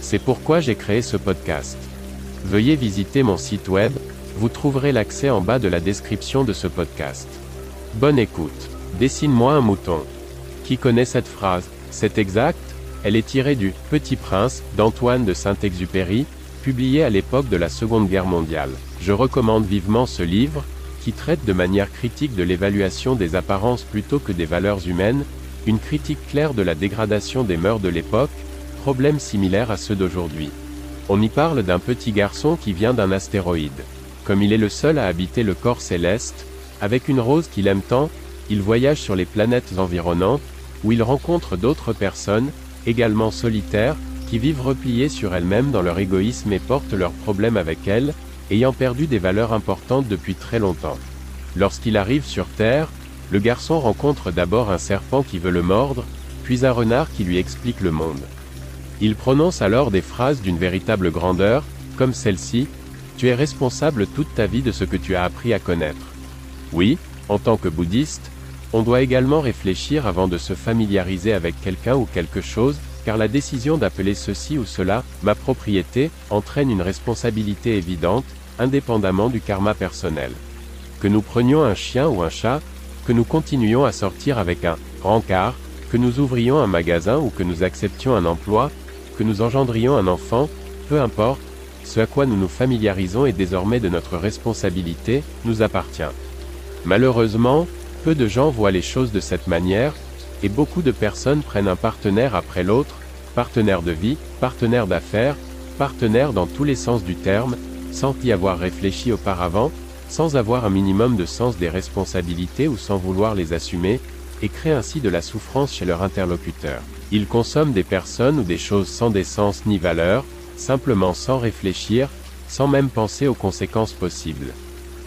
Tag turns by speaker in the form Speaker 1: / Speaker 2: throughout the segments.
Speaker 1: C'est pourquoi j'ai créé ce podcast. Veuillez visiter mon site web, vous trouverez l'accès en bas de la description de ce podcast. Bonne écoute. Dessine-moi un mouton. Qui connaît cette phrase? C'est exact Elle est tirée du Petit Prince d'Antoine de Saint-Exupéry, publié à l'époque de la Seconde Guerre mondiale. Je recommande vivement ce livre, qui traite de manière critique de l'évaluation des apparences plutôt que des valeurs humaines, une critique claire de la dégradation des mœurs de l'époque, problème similaire à ceux d'aujourd'hui. On y parle d'un petit garçon qui vient d'un astéroïde. Comme il est le seul à habiter le corps céleste, avec une rose qu'il aime tant, il voyage sur les planètes environnantes, où il rencontre d'autres personnes, également solitaires, qui vivent repliées sur elles-mêmes dans leur égoïsme et portent leurs problèmes avec elles, ayant perdu des valeurs importantes depuis très longtemps. Lorsqu'il arrive sur Terre, le garçon rencontre d'abord un serpent qui veut le mordre, puis un renard qui lui explique le monde. Il prononce alors des phrases d'une véritable grandeur, comme celle-ci, Tu es responsable toute ta vie de ce que tu as appris à connaître. Oui, en tant que bouddhiste, on doit également réfléchir avant de se familiariser avec quelqu'un ou quelque chose, car la décision d'appeler ceci ou cela ma propriété entraîne une responsabilité évidente, indépendamment du karma personnel. Que nous prenions un chien ou un chat, que nous continuions à sortir avec un rencard, que nous ouvrions un magasin ou que nous acceptions un emploi, nous engendrions un enfant, peu importe, ce à quoi nous nous familiarisons est désormais de notre responsabilité, nous appartient. Malheureusement, peu de gens voient les choses de cette manière, et beaucoup de personnes prennent un partenaire après l'autre, partenaire de vie, partenaire d'affaires, partenaire dans tous les sens du terme, sans y avoir réfléchi auparavant, sans avoir un minimum de sens des responsabilités ou sans vouloir les assumer, et créent ainsi de la souffrance chez leur interlocuteur. Ils consomment des personnes ou des choses sans décence ni valeur, simplement sans réfléchir, sans même penser aux conséquences possibles.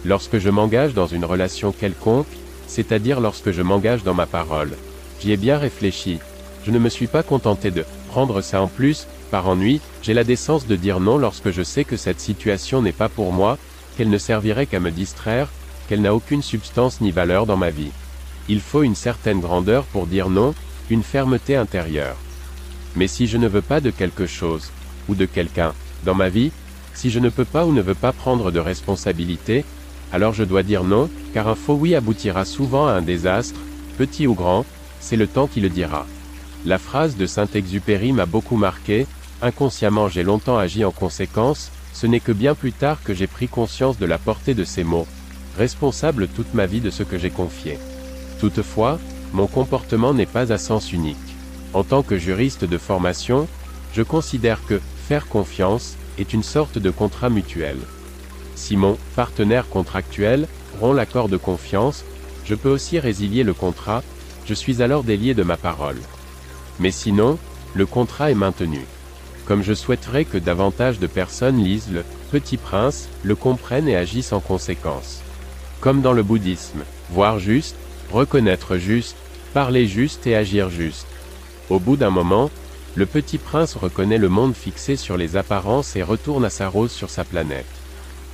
Speaker 1: Lorsque je m'engage dans une relation quelconque, c'est-à-dire lorsque je m'engage dans ma parole, j'y ai bien réfléchi. Je ne me suis pas contenté de prendre ça en plus, par ennui, j'ai la décence de dire non lorsque je sais que cette situation n'est pas pour moi, qu'elle ne servirait qu'à me distraire, qu'elle n'a aucune substance ni valeur dans ma vie. Il faut une certaine grandeur pour dire non, une fermeté intérieure. Mais si je ne veux pas de quelque chose, ou de quelqu'un, dans ma vie, si je ne peux pas ou ne veux pas prendre de responsabilité, alors je dois dire non, car un faux oui aboutira souvent à un désastre, petit ou grand, c'est le temps qui le dira. La phrase de Saint-Exupéry m'a beaucoup marqué, inconsciemment j'ai longtemps agi en conséquence, ce n'est que bien plus tard que j'ai pris conscience de la portée de ces mots, responsable toute ma vie de ce que j'ai confié. Toutefois, mon comportement n'est pas à sens unique. En tant que juriste de formation, je considère que faire confiance est une sorte de contrat mutuel. Si mon partenaire contractuel rompt l'accord de confiance, je peux aussi résilier le contrat, je suis alors délié de ma parole. Mais sinon, le contrat est maintenu comme je souhaiterais que davantage de personnes lisent le Petit Prince, le comprennent et agissent en conséquence. Comme dans le bouddhisme, voir juste, reconnaître juste, parler juste et agir juste. Au bout d'un moment, le petit prince reconnaît le monde fixé sur les apparences et retourne à sa rose sur sa planète.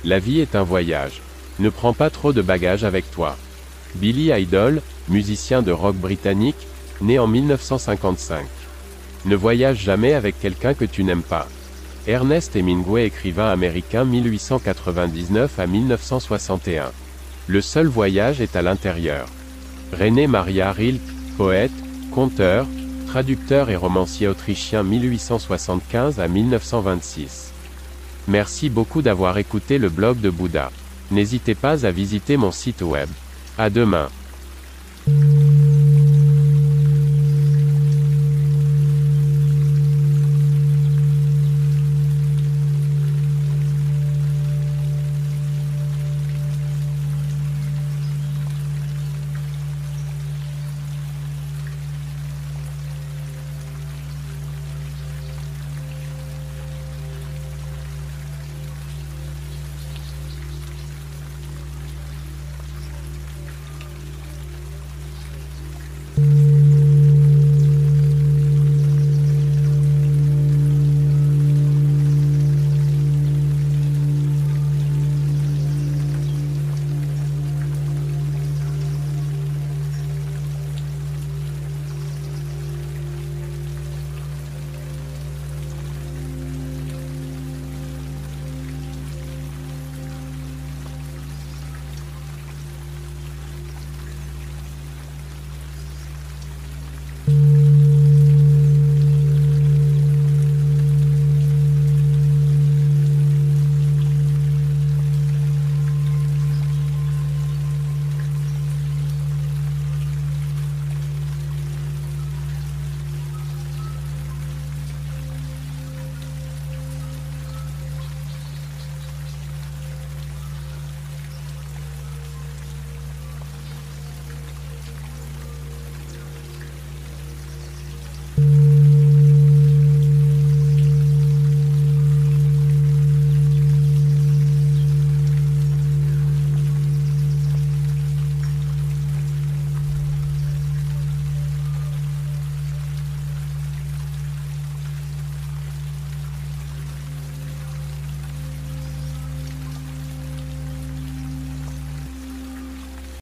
Speaker 1: La vie est un voyage. Ne prends pas trop de bagages avec toi. Billy Idol, musicien de rock britannique, né en 1955. Ne voyage jamais avec quelqu'un que tu n'aimes pas. Ernest Hemingway écrivain américain 1899 à 1961. Le seul voyage est à l'intérieur. René Maria Rilke, poète, conteur, traducteur et romancier autrichien 1875 à 1926. Merci beaucoup d'avoir écouté le blog de Bouddha. N'hésitez pas à visiter mon site web. À demain.